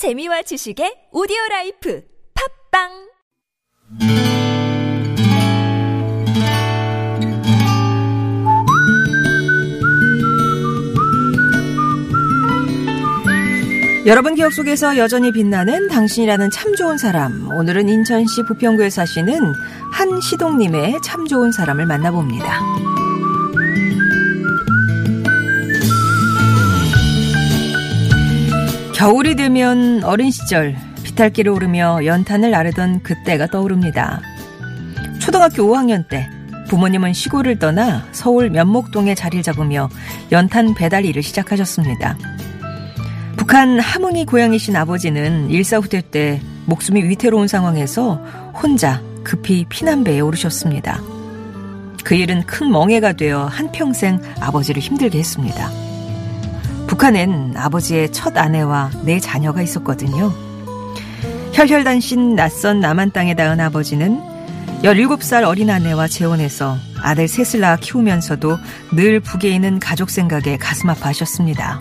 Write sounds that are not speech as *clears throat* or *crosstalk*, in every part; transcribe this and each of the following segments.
재미와 지식의 오디오 라이프 팟빵 여러분 기억 속에서 여전히 빛나는 당신이라는 참 좋은 사람. 오늘은 인천시 부평구에 사시는 한시동님의 참 좋은 사람을 만나봅니다. 겨울이 되면 어린 시절 비탈길을 오르며 연탄을 나르던 그때가 떠오릅니다. 초등학교 5학년 때 부모님은 시골을 떠나 서울 면목동에 자리를 잡으며 연탄 배달 일을 시작하셨습니다. 북한 함흥이 고향이신 아버지는 일사후퇴 때 목숨이 위태로운 상황에서 혼자 급히 피난배에 오르셨습니다. 그 일은 큰 멍해가 되어 한평생 아버지를 힘들게 했습니다. 북한엔 아버지의 첫 아내와 네 자녀가 있었거든요. 혈혈단신 낯선 남한 땅에 닿은 아버지는 17살 어린 아내와 재혼해서 아들 셋을 낳아 키우면서도 늘 북에 있는 가족 생각에 가슴 아파하셨습니다.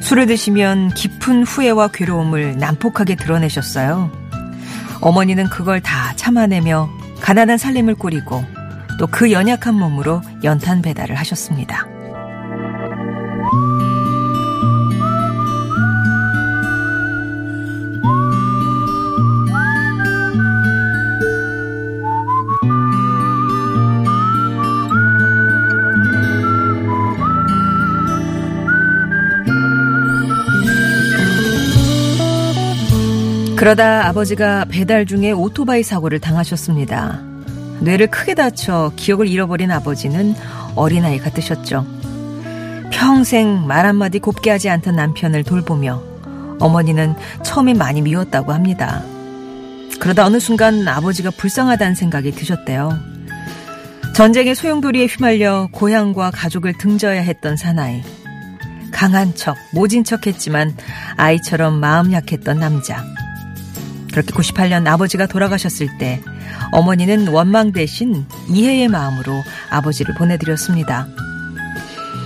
술을 드시면 깊은 후회와 괴로움을 난폭하게 드러내셨어요. 어머니는 그걸 다 참아내며 가난한 살림을 꾸리고 또 그 연약한 몸으로 연탄 배달을 하셨습니다. 그러다 아버지가 배달 중에 오토바이 사고를 당하셨습니다. 뇌를 크게 다쳐 기억을 잃어버린 아버지는 어린아이 같으셨죠. 평생 말 한마디 곱게 하지 않던 남편을 돌보며 어머니는 처음에 많이 미웠다고 합니다. 그러다 어느 순간 아버지가 불쌍하다는 생각이 드셨대요. 전쟁의 소용돌이에 휘말려 고향과 가족을 등져야 했던 사나이. 강한 척, 모진 척 했지만 아이처럼 마음 약했던 남자. 그렇게 98년 아버지가 돌아가셨을 때 어머니는 원망 대신 이해의 마음으로 아버지를 보내드렸습니다.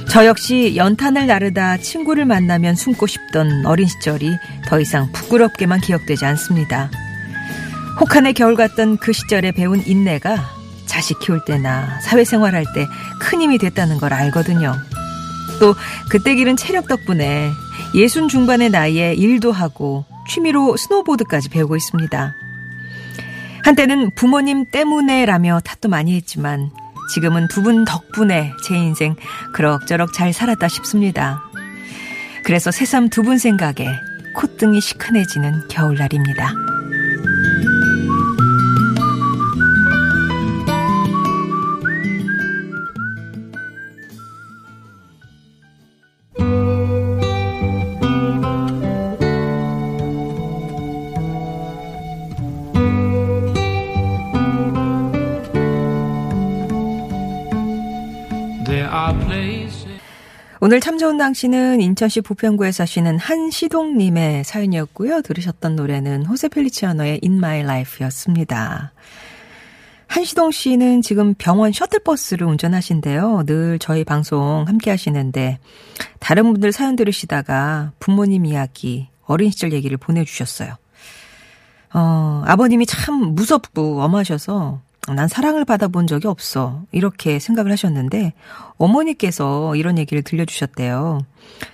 저 역시 연탄을 나르다 친구를 만나면 숨고 싶던 어린 시절이 더 이상 부끄럽게만 기억되지 않습니다. 혹한의 겨울 같던 그 시절에 배운 인내가 자식 키울 때나 사회생활 할 때 큰 힘이 됐다는 걸 알거든요. 또 그때 기른 체력 덕분에 예순 중반의 나이에 일도 하고 취미로 스노보드까지 배우고 있습니다. 한때는 부모님 때문에라며 탓도 많이 했지만 지금은 두 분 덕분에 제 인생 그럭저럭 잘 살았다 싶습니다. 그래서 새삼 두 분 생각에 콧등이 시큰해지는 겨울날입니다. 오늘 참 좋은 당신은 인천시 부평구에 사시는 한시동님의 사연이었고요. 들으셨던 노래는 호세 펠리치아노의 In My Life였습니다. 한시동 씨는 지금 병원 셔틀버스를 운전하신데요. 늘 저희 방송 함께 하시는데 다른 분들 사연 들으시다가 부모님 이야기, 어린 시절 얘기를 보내주셨어요. 어, 아버님이 참 무섭고 엄하셔서 난 사랑을 받아본 적이 없어. 이렇게 생각을 하셨는데 어머니께서 이런 얘기를 들려주셨대요.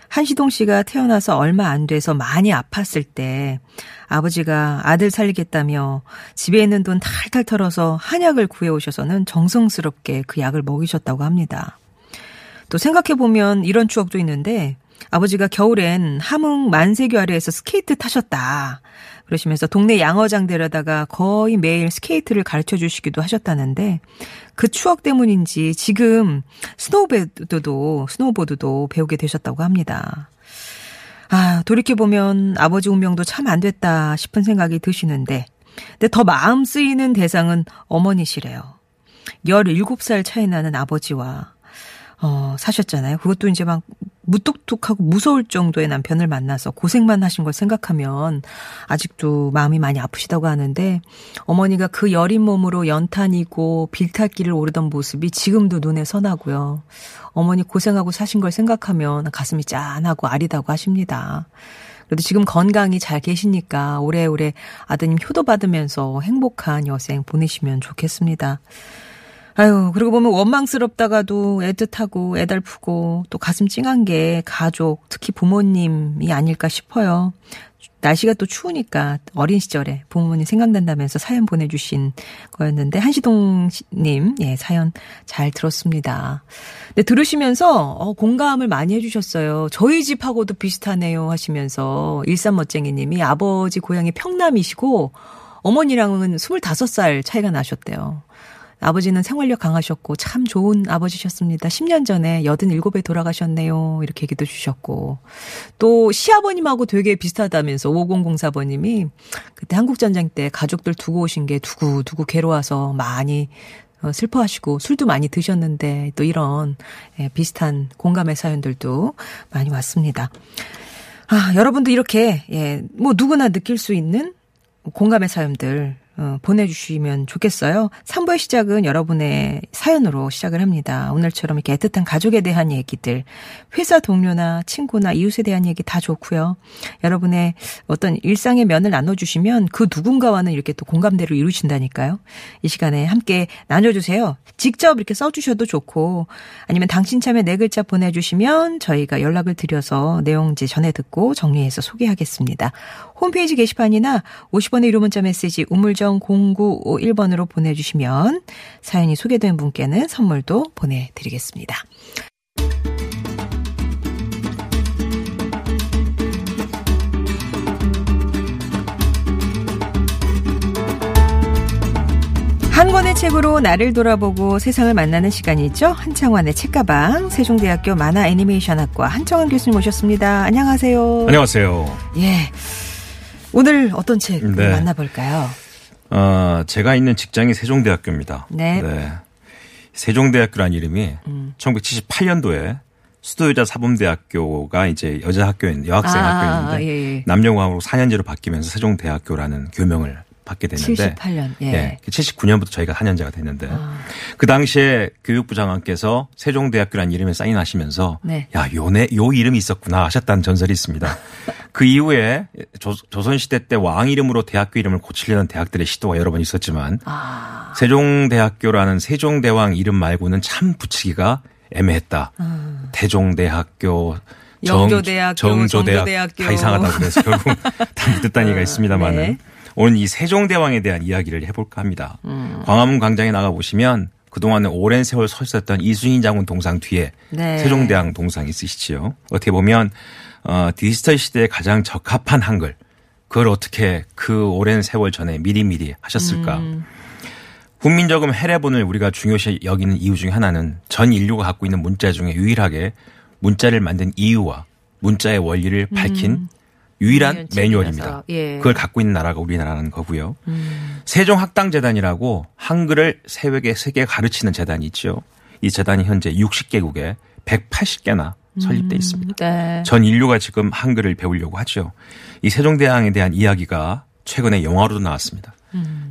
한시동 씨가 태어나서 얼마 안 돼서 많이 아팠을 때 아버지가 아들 살리겠다며 집에 있는 돈 탈탈 털어서 한약을 구해오셔서는 정성스럽게 그 약을 먹이셨다고 합니다. 또 생각해보면 이런 추억도 있는데 아버지가 겨울엔 함흥 만세교 아래에서 스케이트 타셨다. 그러시면서 동네 양어장 데려다가 거의 매일 스케이트를 가르쳐 주시기도 하셨다는데 그 추억 때문인지 지금 스노우보드도 스노우보드도 배우게 되셨다고 합니다. 아, 돌이켜보면 아버지 운명도 참 안 됐다 싶은 생각이 드시는데 근데 더 마음 쓰이는 대상은 어머니시래요. 17살 차이 나는 아버지와 어, 사셨잖아요. 그것도 이제 막 무뚝뚝하고 무서울 정도의 남편을 만나서 고생만 하신 걸 생각하면 아직도 마음이 많이 아프시다고 하는데 어머니가 그 여린 몸으로 연탄이고 빌탈길을 오르던 모습이 지금도 눈에 선하고요. 어머니 고생하고 사신 걸 생각하면 가슴이 짠하고 아리다고 하십니다. 그래도 지금 건강히 잘 계시니까 오래오래 아드님 효도 받으면서 행복한 여생 보내시면 좋겠습니다. 아유, 그리고 보면 원망스럽다가도 애틋하고 애달프고 또 가슴 찡한 게 가족, 특히 부모님이 아닐까 싶어요. 날씨가 또 추우니까 어린 시절에 부모님 생각난다면서 사연 보내주신 거였는데 한시동님 예 사연 잘 들었습니다. 근데 들으시면서 어, 공감을 많이 해주셨어요. 저희 집하고도 비슷하네요 하시면서 일산멋쟁이님이 아버지 고향이 평남이시고 어머니랑은 25살 차이가 나셨대요. 아버지는 생활력 강하셨고 참 좋은 아버지셨습니다. 10년 전에 87에 돌아가셨네요. 이렇게 얘기도 주셨고. 또 시아버님하고 되게 비슷하다면서 5004번님이 그때 한국전쟁 때 가족들 두고 오신 게 두고두고 괴로워서 많이 어, 슬퍼하시고 술도 많이 드셨는데 또 이런 예, 비슷한 공감의 사연들도 많이 왔습니다. 아, 여러분도 이렇게 예, 뭐 누구나 느낄 수 있는 공감의 사연들 어, 보내주시면 좋겠어요. 3부의 시작은 여러분의 사연으로 시작을 합니다. 오늘처럼 이렇게 애틋한 가족에 대한 얘기들, 회사 동료나 친구나 이웃에 대한 얘기 다 좋고요. 여러분의 어떤 일상의 면을 나눠주시면 그 누군가와는 이렇게 또 공감대를 이루신다니까요. 이 시간에 함께 나눠주세요. 직접 이렇게 써주셔도 좋고, 아니면 당신 참여 네 글자 보내주시면 저희가 연락을 드려서 내용지 전해 듣고 정리해서 소개하겠습니다. 홈페이지 게시판이나 50원의 유료 문자 메시지 우물정 0951번으로 보내주시면 사연이 소개된 분께는 선물도 보내드리겠습니다. 한 권의 책으로 나를 돌아보고 세상을 만나는 시간이죠. 한창환의 책가방 세종대학교 만화 애니메이션학과 한창환 교수님 모셨습니다. 안녕하세요. 안녕하세요. 예. 오늘 어떤 책 네. 만나볼까요? 어, 제가 있는 직장이 세종대학교입니다. 네. 세종대학교란 이름이 음. 1978년도에 수도여자 사범대학교가 이제 여자 학교인 여학생 아, 학교였는데 예, 예. 남녀공학으로 4년제로 바뀌면서 세종대학교라는 교명을 받게 됐는데 78년. 예. 79년부터 저희가 4년제가 됐는데 아. 그 당시에 교육부 장관께서 세종대학교라는 이름에 사인하시면서 네. 야, 요네 요 이름이 있었구나 하셨다는 전설이 있습니다. *laughs* 그 이후에 조, 조선시대 때 왕 이름으로 대학교 이름을 고치려는 대학들의 시도가 여러 번 있었지만 아. 세종대학교라는 세종대왕 이름 말고는 참 붙이기가 애매했다. 대종대학교, 정- 영조대학교, 정조대학 정조대학교. 다 이상하다고 그래서 *laughs* 결국 다 얘기가 있습니다만은 네. 오늘 이 세종대왕에 대한 이야기를 해볼까 합니다. 음. 광화문 광장에 나가 보시면 그동안에 오랜 세월 서 있었던 이순신 장군 동상 뒤에 네. 세종대왕 동상 있으시지요. 어떻게 보면 어, 디지털 시대에 가장 적합한 한글 그걸 어떻게 그 오랜 세월 전에 미리미리 하셨을까. 음. 훈민저금 해례본을 우리가 중요시 여기는 이유 중에 하나는 전 인류가 갖고 있는 문자 중에 유일하게 문자를 만든 이유와 문자의 원리를 밝힌 유일한 유일한 매뉴얼입니다. 예. 그걸 갖고 있는 나라가 우리나라는 거고요. 세종학당재단이라고 한글을 세계 세계 가르치는 재단이 있죠. 이 재단이 현재 60개국에 180개나 설립돼 있습니다. 네. 전 인류가 지금 한글을 배우려고 하죠. 이 세종대왕에 대한 이야기가 최근에 영화로도 나왔습니다.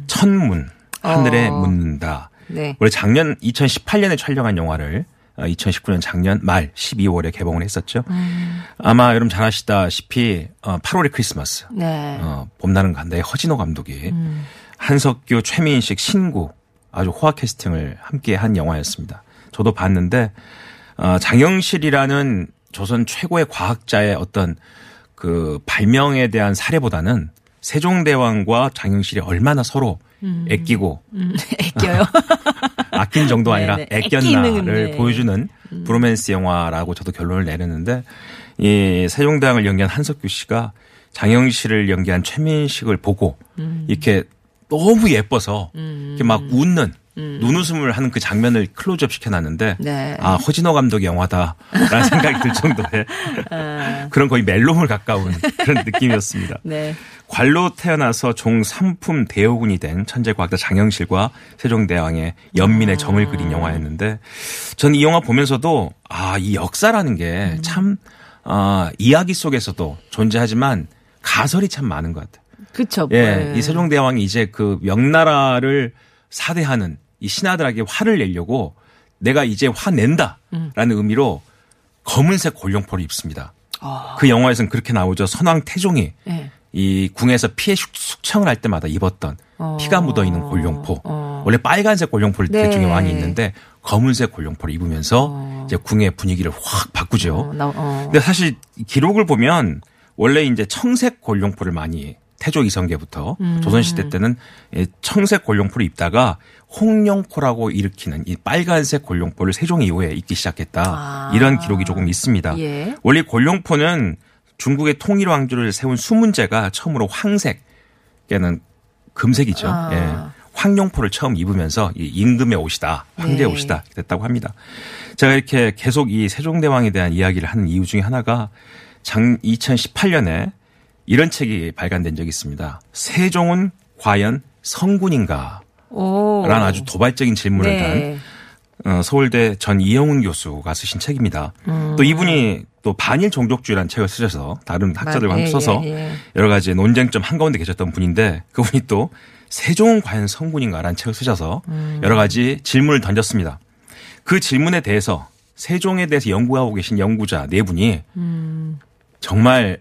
천문 하늘에 어. 묻는다. 네. 원래 작년 2018년에 촬영한 영화를 2019년 작년 말 12월에 개봉을 했었죠. 음. 아마 여러분 잘 아시다시피 8월의 크리스마스, 네. 어, 봄나는 간다의 허진호 감독이 음. 한석규, 최민식, 신구 아주 호화 캐스팅을 함께 한 영화였습니다. 저도 봤는데 어, 장영실이라는 조선 최고의 과학자의 어떤 그 발명에 대한 사례보다는 세종대왕과 장영실이 얼마나 서로 애끼고 음, *laughs* *laughs* 애껴요. 아낀 정도 아니라. 애꼈나를 애끼는, 네. 보여주는 브로맨스 영화라고 저도 결론을 내렸는데 이 세종대왕을 연기한 한석규 씨가 장영실을 연기한 최민식을 보고 음. 이렇게 너무 예뻐서 이렇게 막 웃는 눈웃음을 하는 그 장면을 클로즈업 시켜놨는데 네. 아 허진호 감독 영화다라는 *laughs* 생각이 들 정도의 아, 그런 거의 멜롬을 가까운 그런 느낌이었습니다. *laughs* 네. 관로 태어나서 종 3품 대호군이 된 천재과학자 장영실과 세종대왕의 연민의 정을 그린 영화였는데 전 이 영화 보면서도 아, 이 역사라는 게 참, 아, 이야기 속에서도 존재하지만 가설이 참 많은 것 같아요. 그쵸. 예. 네. 이 세종대왕이 이제 그 명나라를 사대하는 이 신하들에게 화를 내려고 내가 이제 화낸다 라는 의미로 검은색 골룡포를 입습니다. 그 영화에서는 그렇게 나오죠. 선왕 태종이 네. 이 궁에서 피해 숙- 숙청을 할 때마다 입었던 어. 피가 묻어 있는 골룡포. 어. 원래 빨간색 골룡포를 네. 대중에 많이 있는데 검은색 골룡포를 입으면서 이제 궁의 분위기를 확 바꾸죠. 어, 나, 어. 근데 사실 이 기록을 보면 원래 이제 청색 골룡포를 많이 태조 이성계부터 음. 조선시대 때는 이 청색 골룡포를 입다가 홍룡포라고 일으키는 이 빨간색 골룡포를 세종 이후에 입기 시작했다. 아. 이런 기록이 조금 있습니다. 예. 원래 골룡포는 중국의 통일 왕조를 세운 수문제가 처음으로 황색, 걔는 금색이죠. 아. 예. 황룡포를 처음 입으면서 이 임금의 옷이다, 황제의 네. 옷이다 됐다고 합니다. 제가 이렇게 계속 이 세종대왕에 대한 이야기를 하는 이유 중에 하나가 장 2018년에 이런 책이 발간된 적이 있습니다. 세종은 과연 성군인가? 오. 라는 아주 도발적인 질문을 단 네. 어, 서울대 전 이영훈 교수가 쓰신 책입니다. 음. 또 이분이 또 반일 종족주의라는 책을 쓰셔서 다른 학자들과 함께 예, 써서 예, 예. 여러 가지 논쟁점 한가운데 계셨던 분인데 그분이 또 세종은 과연 성군인가라는 책을 쓰셔서 음. 여러 가지 질문을 던졌습니다. 그 질문에 대해서 세종에 대해서 연구하고 계신 연구자 네 분이 정말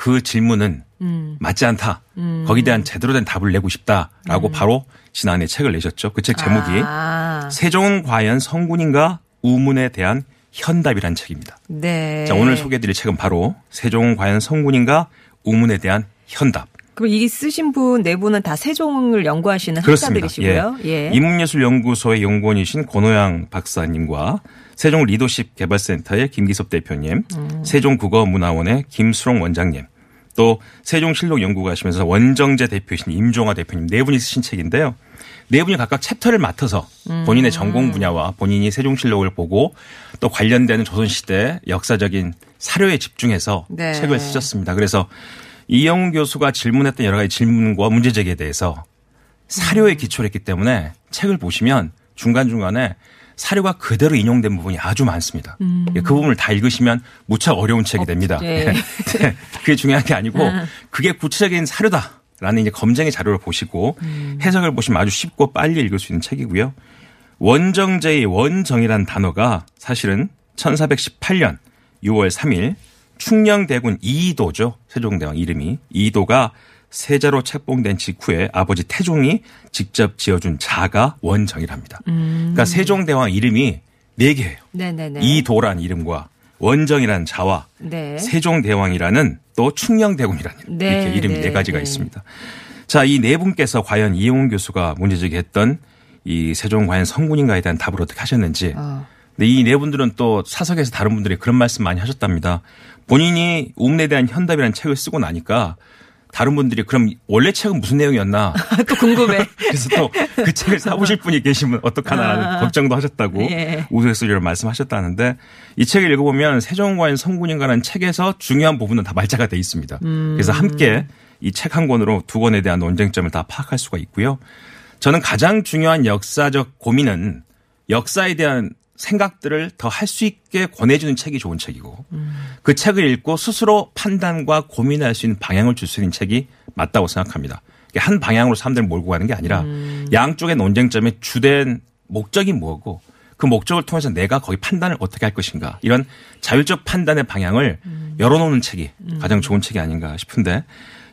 그 질문은 음. 맞지 않다. 거기에 대한 제대로 된 답을 내고 싶다라고 바로 지난해 책을 내셨죠. 그 책 제목이 음. 아. 세종은 과연 성군인가 우문에 대한 현답이란 책입니다. 네. 자, 오늘 소개해드릴 책은 바로 세종은 과연 성군인가 우문에 대한 현답. 그럼 이 쓰신 분 네 분은 다 세종을 연구하시는 그렇습니다. 학자들이시고요. 예. 인문예술연구소의 연구원이신 권호양 박사님과 세종 리더십 개발센터의 김기섭 대표님, 음. 세종국어문화원의 김수롱 원장님, 또 세종실록 연구가시면서 원정재 대표이신 임종화 대표님 네 분이 쓰신 책인데요. 네 분이 각각 챕터를 맡아서 음. 본인의 전공 분야와 본인이 세종실록을 보고 또 관련되는 조선시대 역사적인 사료에 집중해서 네. 책을 쓰셨습니다. 그래서 이영훈 교수가 질문했던 여러 가지 질문과 문제 제기에 대해서 사료에 기초를 했기 때문에 책을 보시면 중간중간에 사료가 그대로 인용된 부분이 아주 많습니다. 그 부분을 다 읽으시면 무척 어려운 책이 됩니다. 예. 네. *laughs* 그게 중요한 게 아니고 그게 구체적인 사료다 라는 이제 검증의 자료를 보시고 해석을 보시면 아주 쉽고 빨리 읽을 수 있는 책이고요. 원정제의 원정이라는 단어가 사실은 1418년 6월 3일 충녕대군 이도죠. 세종대왕 이름이. 이도가 세자로 책봉된 직후에 아버지 태종이 직접 지어준 자가 원정이랍니다. 그러니까 세종대왕 이름이 네 개예요. 네네네. 이도란 이름과 원정이라는 자와 네. 세종대왕이라는 또 충녕대군이라는 네, 이렇게 이름이 네, 네, 가지가 네. 있습니다. 자, 이 네 분께서 과연 이용훈 교수가 문제 제기했던 이 세종 과연 성군인가에 대한 답을 어떻게 하셨는지. 어. 근데 이 네 분들은 또 사석에서 다른 분들이 그런 말씀 많이 하셨답니다. 본인이 우문에 대한 현답이라는 책을 쓰고 나니까 다른 분들이 그럼 원래 책은 무슨 내용이었나? *laughs* 또 궁금해. *laughs* 그래서 또 그 책을 *laughs* 사보실 분이 계시면 어떡하나라는 아. 걱정도 하셨다고 예. 우스갯소리로 말씀하셨다는데 이 책을 읽어보면 세종과의 성군인가라는 책에서 중요한 부분은 다 말자가 돼 있습니다. 음. 그래서 함께 이 책 한 권으로 두 권에 대한 논쟁점을 다 파악할 수가 있고요. 저는 가장 중요한 역사적 고민은 역사에 대한 생각들을 더 할 수 있게 권해주는 책이 좋은 책이고 그 책을 읽고 스스로 판단과 고민할 수 있는 방향을 줄 수 있는 책이 맞다고 생각합니다. 한 방향으로 사람들을 몰고 가는 게 아니라 양쪽의 논쟁점의 주된 목적이 뭐고 그 목적을 통해서 내가 거기 판단을 어떻게 할 것인가 이런 자율적 판단의 방향을 열어놓는 책이 가장 좋은 책이 아닌가 싶은데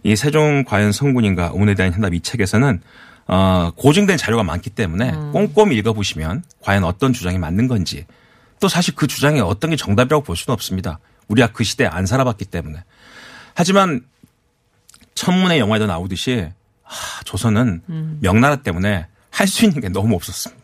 이 세종 과연 성군인가 의문에 대한 현답 이 책에서는 어, 고증된 자료가 많기 때문에 꼼꼼히 읽어보시면 과연 어떤 주장이 맞는 건지 또 사실 그 주장이 어떤 게 정답이라고 볼 수는 없습니다. 우리가 그 시대에 안 살아봤기 때문에. 하지만 천문의 영화에도 나오듯이 아, 조선은 명나라 때문에 할 수 있는 게 너무 없었습니다.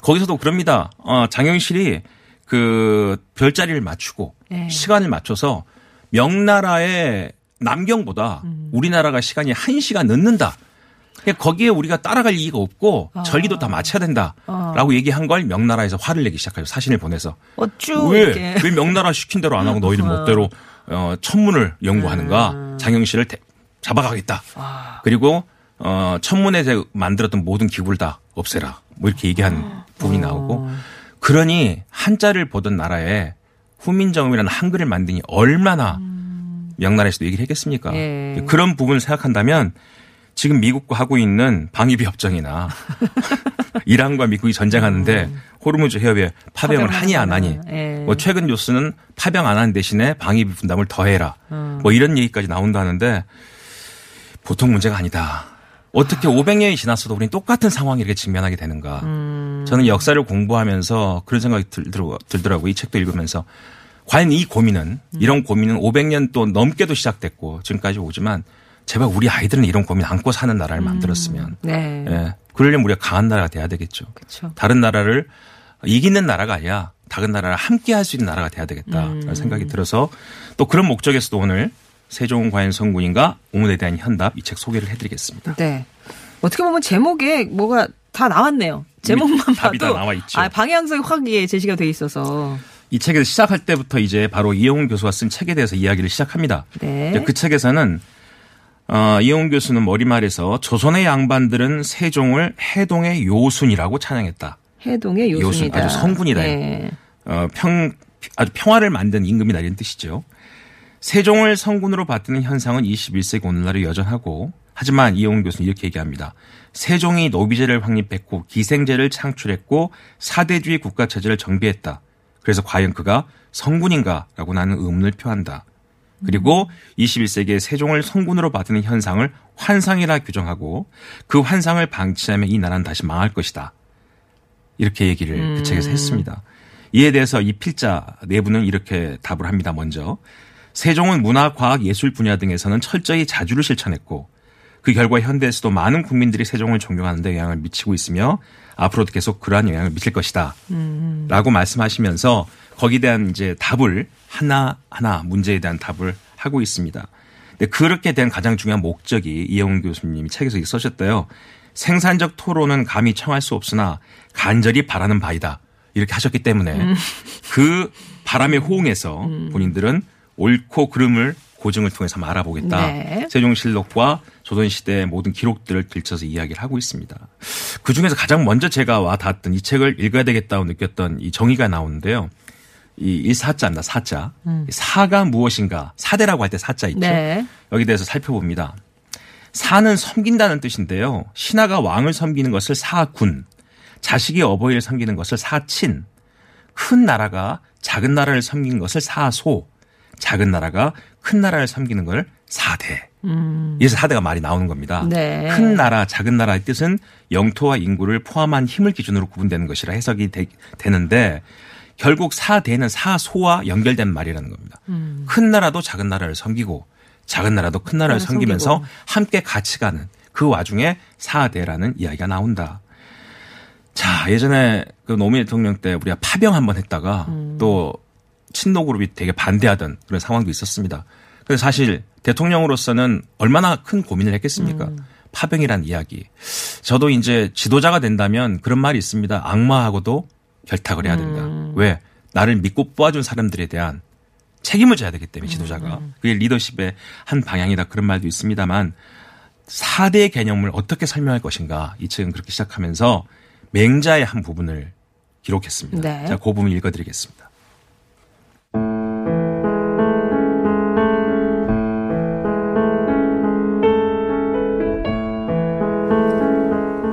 거기서도 그럽니다. 어, 장영실이 그 별자리를 맞추고 네. 시간을 맞춰서 명나라의 남경보다 우리나라가 시간이 한시간 늦는다. 그러니까 거기에 우리가 따라갈 이유가 없고 전리도 다 맞춰야 된다라고 얘기한 걸 명나라에서 화를 내기 시작하죠. 사신을 보내서. 어쭈 왜, 이렇게. 왜 명나라 시킨 대로 안 하고 너희들 멋대로 어, 천문을 연구하는가? 장영실을 대- 잡아가겠다. 그리고 어, 천문에서 만들었던 모든 기구를 다 없애라. 뭐 이렇게 얘기한 부분이 나오고 그러니 한자를 보던 나라에 후민정음이라는 한글을 만드니 얼마나 명나라에서도 얘기를 했겠습니까? 예. 그런 부분을 생각한다면 지금 미국과 하고 있는 방위비 협정이나 *laughs* 이란과 미국이 전쟁하는데 호르무즈 해협에 파병을 하니 안 하니 예. 뭐 최근 뉴스는 파병 안 하는 대신에 방위비 분담을 더해라 음. 뭐 이런 얘기까지 나온다는데 보통 문제가 아니다. 어떻게 500년이 지났어도 우리는 똑같은 상황에 이렇게 직면하게 되는가. 음. 저는 역사를 공부하면서 그런 생각이 들, 들더라고요. 이 책도 읽으면서. 과연 이 고민은, 음. 이런 고민은 500년 또 넘게도 시작됐고 지금까지 오지만 제발 우리 아이들은 이런 고민 안고 사는 나라를 만들었으면. 네. 예. 그러려면 우리가 강한 나라가 돼야 되겠죠. 그렇죠. 다른 나라를 이기는 나라가 아니라 다른 나라를 함께 할 수 있는 나라가 돼야 되겠다라는 음. 생각이 들어서 또 그런 목적에서도 오늘 세종은 과연 성군인가 오문에 대한 현답 이 책 소개를 해드리겠습니다. 네. 어떻게 보면 제목에 뭐가 다 나왔네요. 제목만 답이 봐도 다 나와 있죠. 아, 방향성이 확 예, 제시가 돼 있어서. 이 책에서 시작할 때부터 이제 바로 이영훈 교수가 쓴 책에 대해서 이야기를 시작합니다. 네. 그 책에서는 어, 이영훈 교수는 머리말에서 조선의 양반들은 세종을 해동의 요순이라고 찬양했다. 해동의 요순, 요순이다. 아주 성군이다. 네. 어, 평, 아주 평화를 만든 임금이다 이런 뜻이죠. 세종을 성군으로 받드는 현상은 21세기 오늘날에 여전하고 하지만 이용훈 교수는 이렇게 얘기합니다. 세종이 노비제를 확립했고 기생제를 창출했고 사대주의 국가 체제를 정비했다. 그래서 과연 그가 성군인가라고 나는 의문을 표한다. 그리고 21세기에 세종을 성군으로 받드는 현상을 환상이라 규정하고 그 환상을 방치하면 이 나라는 다시 망할 것이다. 이렇게 얘기를 그 책에서 했습니다. 이에 대해서 이 필자 내부는 이렇게 답을 합니다. 먼저 세종은 문화, 과학, 예술 분야 등에서는 철저히 자주를 실천했고 그 결과 현대에서도 많은 국민들이 세종을 존경하는 데 영향을 미치고 있으며 앞으로도 계속 그러한 영향을 미칠 것이다. 라고 말씀하시면서 거기에 대한 이제 답을 하나하나 문제에 대한 답을 하고 있습니다. 근데 그렇게 된 가장 중요한 목적이 이영훈 교수님이 책에서 써셨대요. 생산적 토론은 감히 청할 수 없으나 간절히 바라는 바이다. 이렇게 하셨기 때문에 그 바람에 호응해서 본인들은 옳고 그름을 고증을 통해서 한번 알아보겠다. 네. 세종실록과 조선시대의 모든 기록들을 들춰서 이야기를 하고 있습니다. 그 중에서 가장 먼저 제가 와 닿았던 이 책을 읽어야 되겠다고 느꼈던 이 정의가 나오는데요. 이, 이 사자입니다. 사자. 이 사가 무엇인가? 사대라고 할 때 사자 있죠. 네. 여기 대해서 살펴봅니다. 사는 섬긴다는 뜻인데요. 신하가 왕을 섬기는 것을 사군, 자식이 어버이를 섬기는 것을 사친, 큰 나라가 작은 나라를 섬기는 것을 사소, 작은 나라가 큰 나라를 섬기는 걸 사대. 그래서 사대가 말이 나오는 겁니다. 네. 큰 나라, 작은 나라의 뜻은 영토와 인구를 포함한 힘을 기준으로 구분되는 것이라 해석이 되, 는데 결국 사대는 사소와 연결된 말이라는 겁니다. 큰 나라도 작은 나라를 섬기고 작은 나라도 큰 나라를 섬기면서 섬기고. 함께 같이 가는 그 와중에 사대라는 이야기가 나온다. 자, 예전에 그 노무현 대통령 때 우리가 파병 한번 했다가 또 친노 그룹이 되게 반대하던 그런 상황도 있었습니다. 근데 사실 대통령으로서는 얼마나 큰 고민을 했겠습니까? 파병이란 이야기. 저도 이제 지도자가 된다면 그런 말이 있습니다. 악마하고도 결탁을 해야 된다. 왜? 나를 믿고 뽑아준 사람들에 대한 책임을 져야 되기 때문에 지도자가. 그게 리더십의 한 방향이다. 그런 말도 있습니다만 4대 개념을 어떻게 설명할 것인가 이 책은 그렇게 시작하면서 맹자의 한 부분을 기록했습니다. 네. 자, 그 부분 읽어드리겠습니다.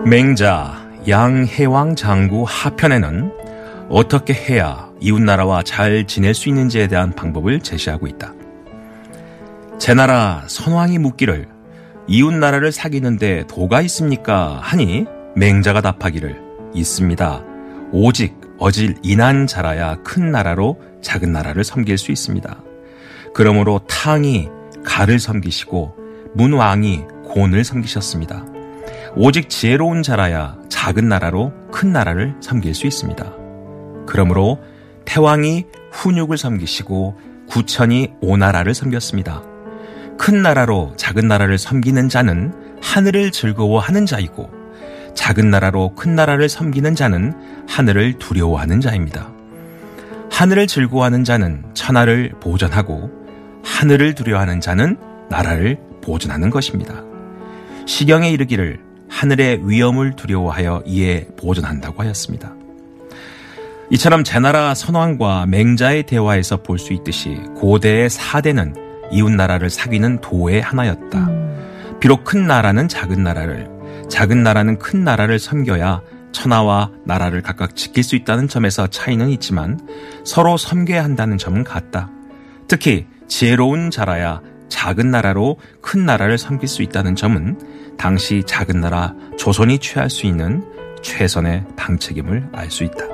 맹자 양해왕 장구 하편에는 어떻게 해야 이웃나라와 잘 지낼 수 있는지에 대한 방법을 제시하고 있다. 제 나라 선왕이 묻기를 이웃나라를 사귀는데 도가 있습니까? 하니 맹자가 답하기를 있습니다. 오직 어질 인한 자라야 큰 나라로 작은 나라를 섬길 수 있습니다. 그러므로 탕이 가를 섬기시고 문왕이 곤을 섬기셨습니다. 오직 지혜로운 자라야 작은 나라로 큰 나라를 섬길 수 있습니다. 그러므로 태왕이 훈육을 섬기시고 구천이 오나라를 섬겼습니다. 큰 나라로 작은 나라를 섬기는 자는 하늘을 즐거워하는 자이고 작은 나라로 큰 나라를 섬기는 자는 하늘을 두려워하는 자입니다. 하늘을 즐거워하는 자는 천하를 보전하고 하늘을 두려워하는 자는 나라를 보존하는 것입니다. 시경에 이르기를 하늘의 위험을 두려워하여 이에 보존한다고 하였습니다. 이처럼 제나라 선왕과 맹자의 대화에서 볼 수 있듯이 고대의 사대는 이웃나라를 사귀는 도의 하나였다. 비록 큰 나라는 작은 나라를, 작은 나라는 큰 나라를 섬겨야 천하와 나라를 각각 지킬 수 있다는 점에서 차이는 있지만 서로 섬겨야 한다는 점은 같다. 특히 지혜로운 자라야 작은 나라로 큰 나라를 섬길 수 있다는 점은 당시 작은 나라 조선이 취할 수 있는 최선의 방책임을 알 수 있다.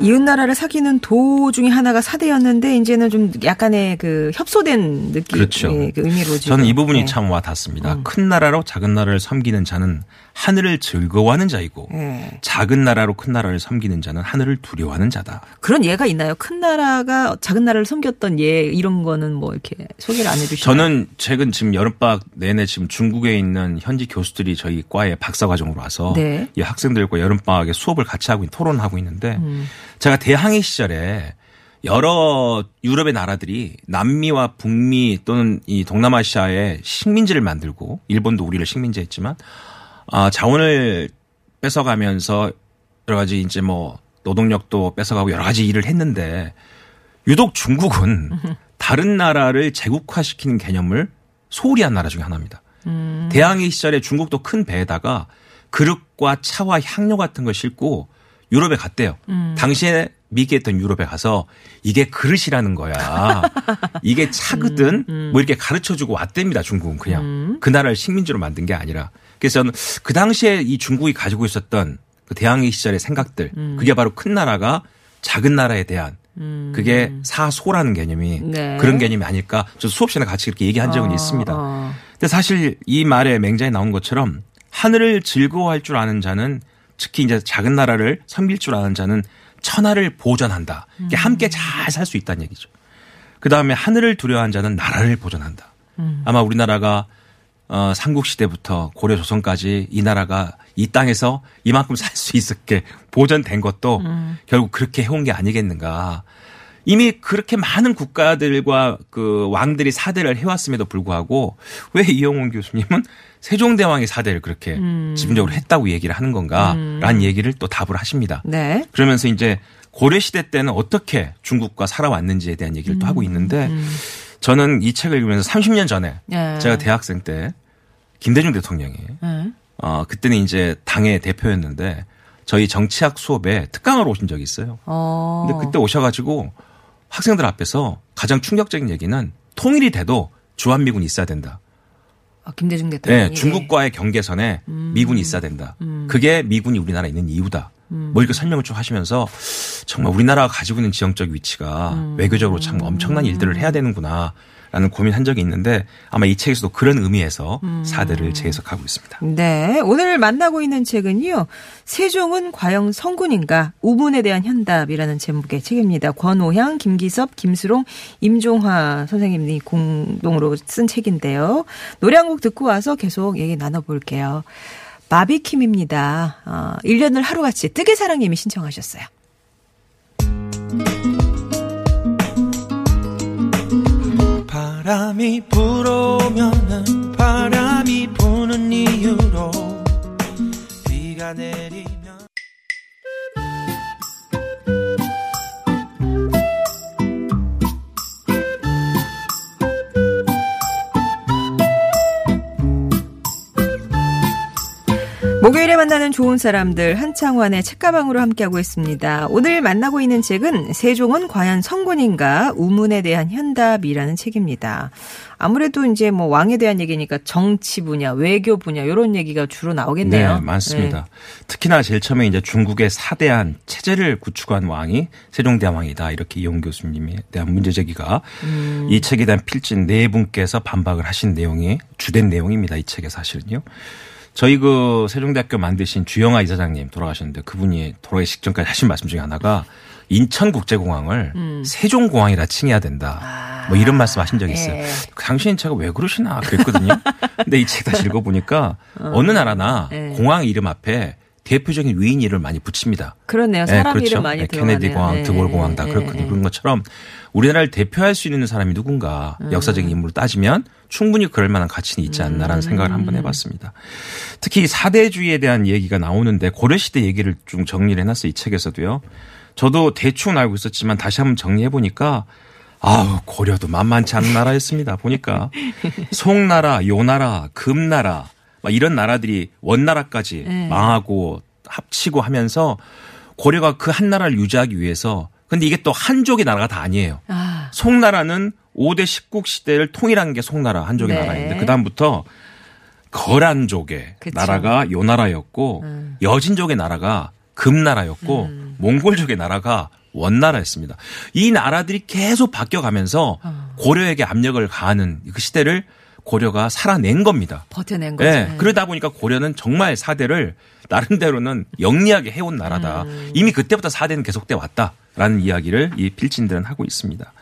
이웃나라를 사귀는 도 중에 하나가 사대였는데 이제는 좀 약간의 그 협소된 느낌, 그렇죠. 예, 그 의미로 지금. 저는 이 부분이 네. 참 와닿습니다. 음. 큰 나라로 작은 나라를 섬기는 자는 하늘을 즐거워하는 자이고 예. 작은 나라로 큰 나라를 섬기는 자는 하늘을 두려워하는 자다. 그런 예가 있나요? 큰 나라가 작은 나라를 섬겼던 예 이런 거는 뭐 이렇게 소개를 안 해주시나요? 저는 최근 지금 여름방학 내내 지금 중국에 있는 현지 교수들이 저희 과에 박사과정으로 와서 네. 이 학생들과 여름방학에 수업을 같이 하고 있- 토론하고 있는데 음. 제가 대항해 시절에 여러 유럽의 나라들이 남미와 북미 또는 이 동남아시아에 식민지를 만들고 일본도 우리를 식민지했지만 아, 자원을 뺏어가면서 여러 가지 이제 뭐 노동력도 뺏어가고 여러 가지 일을 했는데 유독 중국은 *laughs* 다른 나라를 제국화시키는 개념을 소홀히 한 나라 중에 하나입니다. 대항해 시절에 중국도 큰 배에다가 그릇과 차와 향료 같은 걸 싣고 유럽에 갔대요. 당시에 미국에 있던 유럽에 가서 이게 그릇이라는 거야. *laughs* 이게 차거든. 뭐 이렇게 가르쳐 주고 왔답니다. 중국은 그냥. 그 나라를 식민지로 만든 게 아니라. 그래서 저는 그 당시에 이 중국이 가지고 있었던 그 대항해 시절의 생각들. 그게 바로 큰 나라가 작은 나라에 대한 그게 사소라는 개념이 네. 그런 개념이 아닐까. 저 수업 시간에 같이 그렇게 얘기한 적은 어, 있습니다. 어. 근데 사실 이 말에 맹자에 나온 것처럼 하늘을 즐거워할 줄 아는 자는 특히 이제 작은 나라를 섬길 줄 아는 자는 천하를 보전한다. 이게 함께 잘 살 수 있다는 얘기죠. 그 다음에 하늘을 두려워하는 자는 나라를 보전한다. 아마 우리나라가 어, 삼국시대부터 고려 조선까지 이 나라가 이 땅에서 이만큼 살 수 있었게 보전된 것도 결국 그렇게 해온 게 아니겠는가. 이미 그렇게 많은 국가들과 그 왕들이 사대를 해왔음에도 불구하고 왜 이영훈 교수님은 세종대왕이 사대를 그렇게 집중적으로 했다고 얘기를 하는 건가라는 얘기를 또 답을 하십니다. 네. 그러면서 이제 고려시대 때는 어떻게 중국과 살아왔는지에 대한 얘기를 또 하고 있는데 저는 이 책을 읽으면서 30년 전에 예. 제가 대학생 때 김대중 대통령이 예. 어 그때는 이제 당의 대표였는데 저희 정치학 수업에 특강을 오신 적이 있어요. 어. 근데 그때 오셔가지고 학생들 앞에서 가장 충격적인 얘기는 통일이 돼도 주한미군이 있어야 된다. 아, 김대중 대통령. 네, 중국과의 경계선에 미군이 있어야 된다. 그게 미군이 우리나라에 있는 이유다. 뭐 이렇게 설명을 쭉 하시면서 정말 우리나라가 가지고 있는 지형적 위치가 외교적으로 참 엄청난 일들을 해야 되는구나. 라는 고민한 적이 있는데 아마 이 책에서도 그런 의미에서 사대를 재해석하고 있습니다. 네. 오늘 만나고 있는 책은요. 세종은 과연 성군인가? 우문에 대한 현답이라는 제목의 책입니다. 권오향, 김기섭, 김수롱, 임종화 선생님이 공동으로 쓴 책인데요. 노래 한 곡 듣고 와서 계속 얘기 나눠볼게요. 바비킴입니다. 어, 1년을 하루같이 뜨개 사랑님이 신청하셨어요. 바람이 불어오면은 바람이 부는 이유로 비가 내 목요일에 만나는 좋은 사람들 한창환의 책가방으로 함께하고 있습니다. 오늘 만나고 있는 책은 세종은 과연 성군인가 우문에 대한 현답이라는 책입니다. 아무래도 이제 뭐 왕에 대한 얘기니까 정치 분야, 외교 분야 이런 얘기가 주로 나오겠네요. 네, 많습니다. 특히나 제일 처음에 이제 중국의 사대한 체제를 구축한 왕이 세종대왕이다. 이렇게 이용 교수님에 대한 문제 제기가 음. 이 책에 대한 필진 네 분께서 반박을 하신 내용이 주된 내용입니다. 이 책에 사실은요. 저희 그 세종대학교 만드신 주영아 이사장님 돌아가셨는데 그분이 돌아가기 직전까지 하신 말씀 중에 하나가 인천국제공항을 음. 세종공항이라 칭해야 된다. 뭐 이런 말씀 하신 적이 있어요. 예. 그 당신 제가 왜 그러시나 그랬거든요. 근데 이 책 다시 읽어보니까 *laughs* 어느 나라나 예. 공항 이름 앞에 대표적인 위인 이름을 많이 붙입니다. 그렇네요. 네, 사람 그렇죠. 이름 많이 네, 들어가네요. 케네디 공항, 네, 드골 공항 다 네, 그렇거든요. 네. 그런 것처럼 우리나라를 대표할 수 있는 사람이 누군가 음. 역사적인 인물로 따지면 충분히 그럴 만한 가치는 있지 않나라는 생각을 한번 해봤습니다. 특히 사대주의에 대한 얘기가 나오는데 고려시대 얘기를 좀 정리를 해놨어요. 이 책에서도요. 저도 대충 알고 있었지만 다시 한번 정리해 보니까 아우 고려도 만만치 않은 나라였습니다. 보니까 *laughs* 송나라, 요나라, 금나라 막 이런 나라들이 원나라까지 네. 망하고 합치고 하면서 고려가 그 한 나라를 유지하기 위해서 근데 이게 또 한족의 나라가 다 아니에요. 아, 송나라는 5대 십국 시대를 통일한 게 송나라 한족의 네. 나라인데 그다음부터 거란족의 그쵸. 나라가 요 나라였고 음. 여진족의 나라가 금나라였고 몽골족의 나라가 원나라였습니다. 이 나라들이 계속 바뀌어가면서 어. 고려에게 압력을 가하는 그 시대를 고려가 살아낸 겁니다. 버텨낸 거죠. 예. 그러다 보니까 고려는 정말 사대를 나름대로는 영리하게 해온 나라다. 음. 이미 그때부터 사대는 계속돼 왔다라는 이야기를 이 필진들은 하고 있습니다.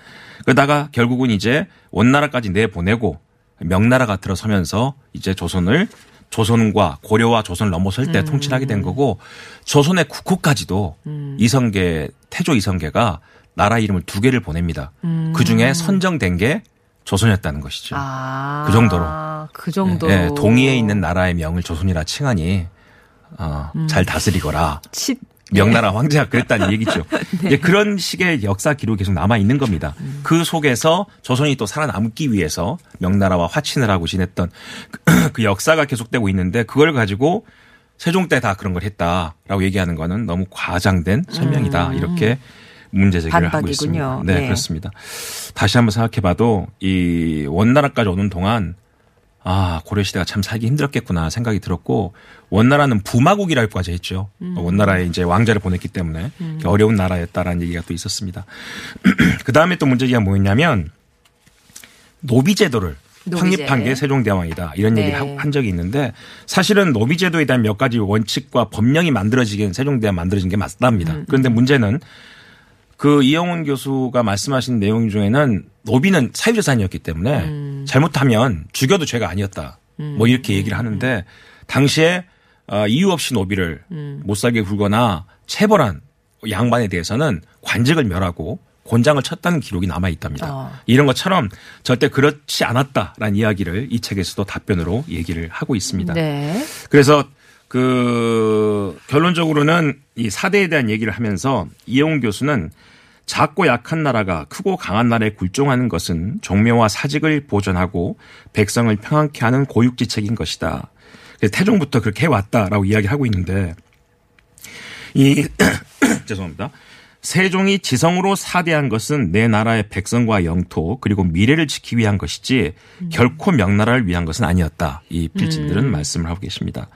그러다가 결국은 이제 원나라까지 내보내고 명나라가 들어서면서 이제 조선을 조선과 고려와 조선을 넘어설 음. 때 통치하게 된 거고 조선의 국호까지도 이성계 태조 이성계가 나라 이름을 두 개를 보냅니다. 그 중에 선정된 게 조선이었다는 것이죠. 음. 아, 그 정도로. 그 정도로. 예, 동의에 있는 나라의 명을 조선이라 칭하니 어, 음. 잘 다스리거라. 칩. 명나라 황제가 그랬다는 얘기죠. *laughs* 네. 이제 그런 식의 역사 기록이 계속 남아 있는 겁니다. 음. 그 속에서 조선이 또 살아남기 위해서 명나라와 화친을 하고 지냈던 그- *clears throat* 그 역사가 계속되고 있는데 그걸 가지고 세종 때 다 그런 걸 했다라고 얘기하는 거는 너무 과장된 설명이다. 이렇게 문제 제기를 하고 음. 반박이군요. 있습니다. 네, 네. 그렇습니다. 다시 한번 생각해 봐도 이 원나라까지 오는 동안 아 고려 시대가 참 살기 힘들었겠구나 생각이 들었고 원나라는 부마국이라고까지 했죠. 원나라에 이제 왕자를 보냈기 때문에 어려운 나라였다라는 얘기가 또 있었습니다. *clears throat* 그 다음에 또 문제가 뭐였냐면 노비제도를 노비제. 확립한 게 세종대왕이다 이런 네. 얘기를 하- 한 적이 있는데 사실은 노비제도에 대한 몇 가지 원칙과 법령이 만들어지긴 세종대왕 만들어진 게 맞답니다. 음, 그런데 문제는 그 이영훈 교수가 말씀하신 내용 중에는 노비는 사유재산이었기 때문에 음. 잘못하면 죽여도 죄가 아니었다. 뭐 이렇게 얘기를 하는데 당시에 어, 이유 없이 노비를 음. 못 살게 굴거나 체벌한 양반에 대해서는 관직을 멸하고 곤장을 쳤다는 기록이 남아 있답니다. 어. 이런 것처럼 절대 그렇지 않았다라는 이야기를 이 책에서도 답변으로 얘기를 하고 있습니다. 네. 그래서 그 결론적으로는 이 사대에 대한 얘기를 하면서 이영훈 교수는 작고 약한 나라가 크고 강한 나라에 굴종하는 것은 종묘와 사직을 보존하고 백성을 평안케 하는 고육지책인 것이다. 태종부터 그렇게 해왔다라고 이야기를 하고 있는데 이 *clears throat* 죄송합니다. 세종이 지성으로 사대한 것은 내 나라의 백성과 영토 그리고 미래를 지키기 위한 것이지 결코 명나라를 위한 것은 아니었다. 이 필진들은 말씀을 하고 계십니다.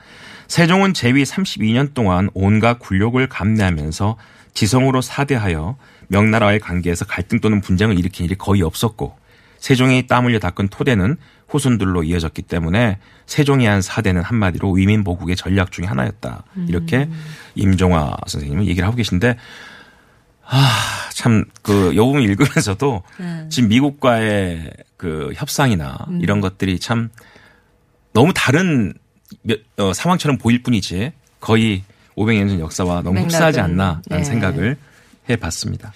세종은 재위 32년 동안 온갖 굴욕을 감내하면서 지성으로 사대하여 명나라와의 관계에서 갈등 또는 분쟁을 일으킨 일이 거의 없었고 세종이 땀 흘려 닦은 토대는 후손들로 이어졌기 때문에 세종이 한 사대는 한마디로 위민보국의 전략 중의 하나였다. 이렇게 임종화 선생님은 얘기를 하고 계신데 아, 참, 그, 요 부분 읽으면서도 지금 미국과의 그 협상이나 이런 것들이 참 너무 다른 몇- 어, 상황처럼 보일 뿐이지 거의 500년 전 역사와 너무 흡사하지 않나라는 네. 생각을 해 봤습니다.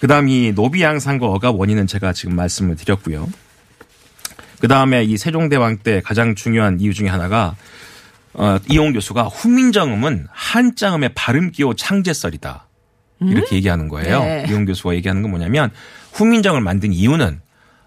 그 다음 이 노비 양상과 억압 원인은 제가 지금 말씀을 드렸고요. 그 다음에 이 세종대왕 때 가장 중요한 이유 중에 하나가 어, 이용 교수가 훈민정음은 한자음의 발음 기호 창제설이다. 이렇게 얘기하는 거예요. 네. 이용 교수가 얘기하는 건 뭐냐면 훈민정을 만든 이유는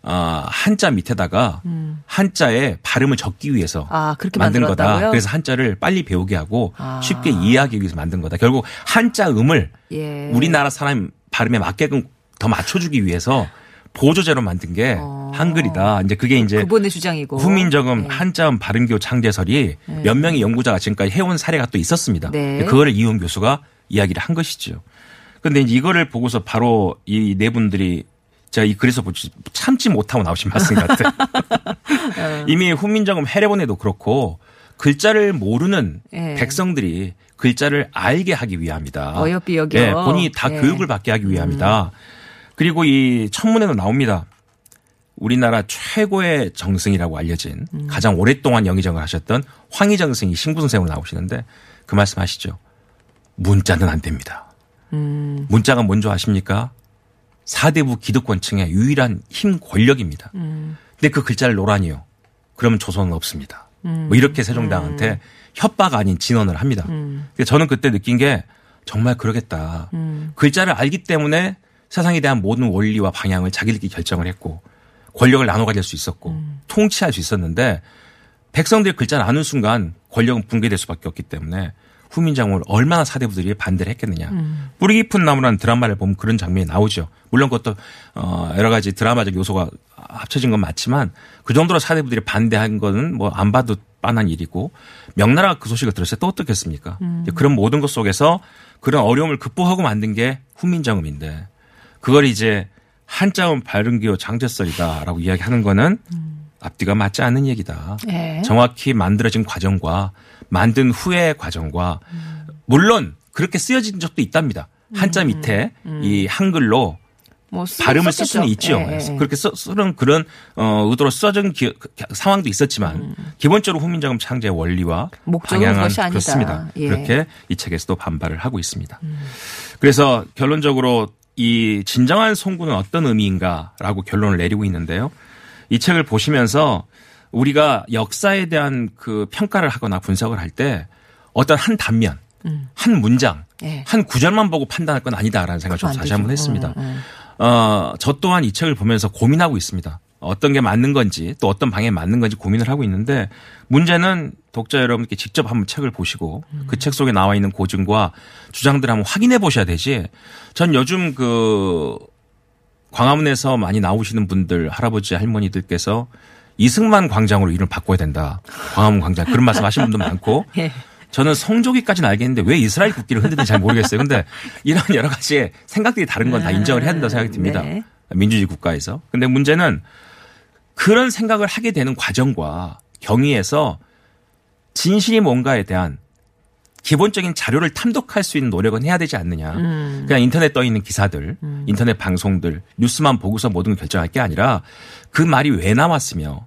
어, 한자 밑에다가 한자의 발음을 적기 위해서 아, 그렇게 만든 거다. 만들었다고요? 그래서 한자를 빨리 배우게 하고 아. 쉽게 이해하기 위해서 만든 거다. 결국 한자 음을 예. 우리나라 사람 발음에 맞게끔 더 맞춰주기 위해서 보조제로 만든 게 어. 한글이다. 이제 그게 이제 그분의 주장이고. 후민정음 네. 한자음 발음교 창제설이 몇 명의 연구자가 지금까지 해온 사례가 또 있었습니다. 네. 그거를 이훈 교수가 이야기를 한 것이죠. 근데 이제 이거를 보고서 바로 이 네 분들이 제가 이 글에서 보지 참지 못하고 나오신 말씀 같아요. 어. *laughs* 이미 훈민정음 해례본에도 그렇고 글자를 모르는 예. 백성들이 글자를 알게 하기 위함이다. 어여삐 여겨. 예, 본인이 다 예. 교육을 받게 하기 위함이다. 그리고 이 천문에도 나옵니다. 우리나라 최고의 정승이라고 알려진 음. 가장 오랫동안 영의정을 하셨던 황희정승이 신부선생으로 나오시는데 그 말씀 하시죠. 문자는 안 됩니다. 음. 문자가 뭔지 아십니까? 사대부 기득권층의 유일한 힘 권력입니다. 음. 근데 그 글자를 노란이요. 그러면 조선은 없습니다. 음. 뭐 이렇게 세종대왕한테 협박 아닌 진언을 합니다. 근데 저는 그때 느낀 게 정말 그러겠다. 음. 글자를 알기 때문에 세상에 대한 모든 원리와 방향을 자기들끼리 결정을 했고 권력을 나눠 가질 수 있었고 통치할 수 있었는데 백성들이 글자 나눈 순간 권력은 붕괴될 수밖에 없기 때문에 후민정음을 얼마나 사대부들이 반대를 했겠느냐. 뿌리 깊은 나무라는 드라마를 보면 그런 장면이 나오죠. 물론 그것도 어 여러 가지 드라마적 요소가 합쳐진 건 맞지만 그 정도로 사대부들이 반대한 거는 뭐 안 봐도 뻔한 일이고 명나라가 그 소식을 들었을 때 또 어떻겠습니까? 그런 모든 것 속에서 그런 어려움을 극복하고 만든 게 훈민정음인데 그걸 이제 한자음 발음기호 장제설이다라고 이야기하는 거는 앞뒤가 맞지 않는 얘기다. 예. 정확히 만들어진 과정과 만든 후의 과정과 물론 그렇게 쓰여진 적도 있답니다. 한자 밑에 이 한글로 뭐 쓰- 발음을 쓸 썼겠죠. 수는 있죠. 예, 예. 그렇게 써, 쓰는 그런 어, 의도로 써진 기- 상황도 있었지만 기본적으로 후민정음 창제의 원리와 방향은. 그렇습니다. 예. 그렇게 이 책에서도 반발을 하고 있습니다. 그래서 결론적으로 이 진정한 송구는 어떤 의미인가라고 결론을 내리고 있는데요. 이 책을 보시면서 우리가 역사에 대한 그 평가를 하거나 분석을 할 때 어떤 한 단면, 한 문장, 예. 한 구절만 보고 판단할 건 아니다라는 생각을 좀 다시. 한번 했습니다. 음, 음. 어, 저 또한 이 책을 보면서 고민하고 있습니다. 어떤 게 맞는 건지 또 어떤 방향에 맞는 건지 고민을 하고 있는데 문제는 독자 여러분께 직접 한번 책을 보시고 그 책 속에 나와 있는 고증과 주장들을 한번 확인해 보셔야 되지. 전 요즘 그 광화문에서 많이 나오시는 분들 할아버지 할머니들께서 이승만 광장으로 이름 바꿔야 된다. 광화문 광장 그런 말씀 하시는 분도 많고 *laughs* 예. 저는 성조기까지는 알겠는데 왜 이스라엘 국기를 흔드는지 잘 모르겠어요. 근데 이런 여러 가지 생각들이 다른 건 다 인정을 해야 된다고 생각이 듭니다. 네. 민주주의 국가에서. 근데 문제는 그런 생각을 하게 되는 과정과 경위에서 진실이 뭔가에 대한 기본적인 자료를 탐독할 수 있는 노력은 해야 되지 않느냐. 그냥 인터넷 떠 있는 기사들, 인터넷 방송들, 뉴스만 보고서 모든 걸 결정할 게 아니라 그 말이 왜 나왔으며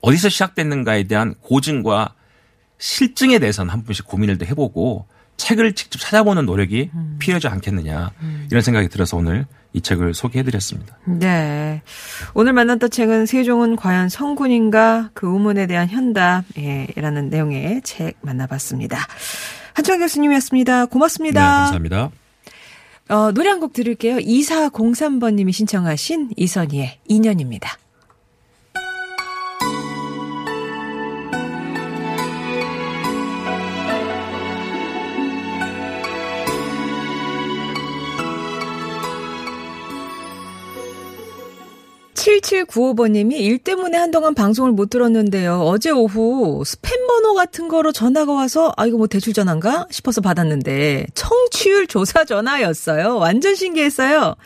어디서 시작됐는가에 대한 고증과 실증에 대해서는 한 분씩 고민을 더 해보고 책을 직접 찾아보는 노력이 필요하지 않겠느냐 이런 생각이 들어서 오늘 이 책을 소개해드렸습니다. 네. 오늘 만났던 책은 세종은 과연 성군인가 그 의문에 대한 현답, 예, 라는 내용의 책 만나봤습니다. 한창 교수님이었습니다. 고맙습니다. 네, 감사합니다. 어, 노래 한 곡 들을게요. 2403번님이 신청하신 이선희의 인연입니다. (7795번님이) 일 때문에 한동안 방송을 못 들었는데요. 어제 오후 스팸 번호 같은 거로 전화가 와서 아 이거 뭐 대출 전화인가 싶어서 받았는데 청취율 조사 전화였어요. 완전 신기했어요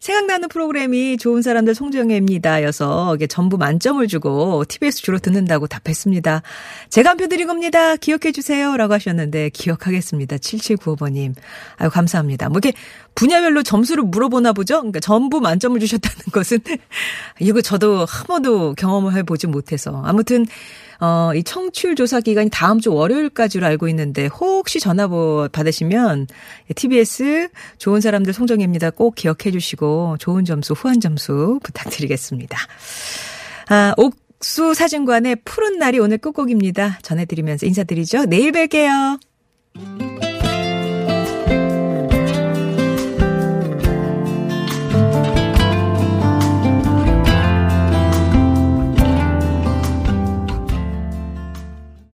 생각나는 프로그램이 좋은 사람들 송정혜입니다. 여서 이게 전부 만점을 주고 TBS 주로 듣는다고 답했습니다. 제가 한 표 드린 겁니다. 기억해 주세요. 라고 하셨는데 기억하겠습니다. 7795번님. 아유, 감사합니다. 뭐 이렇게 분야별로 점수를 물어보나 보죠? 그러니까 전부 만점을 주셨다는 *laughs* 것은 이거 저도 한 번도 경험을 해 보지 못해서. 아무튼 어, 이 청취율 조사 기간이 다음 주 월요일까지로 알고 있는데 혹시 전화 보- 받으시면 TBS 좋은 사람들 송정혜입니다. 꼭 기억해 주시고 좋은 점수, 후한 점수 부탁드리겠습니다. 아, 옥수 사진관의 푸른 날이 오늘 끝곡입니다. 전해드리면서 인사드리죠. 내일 뵐게요.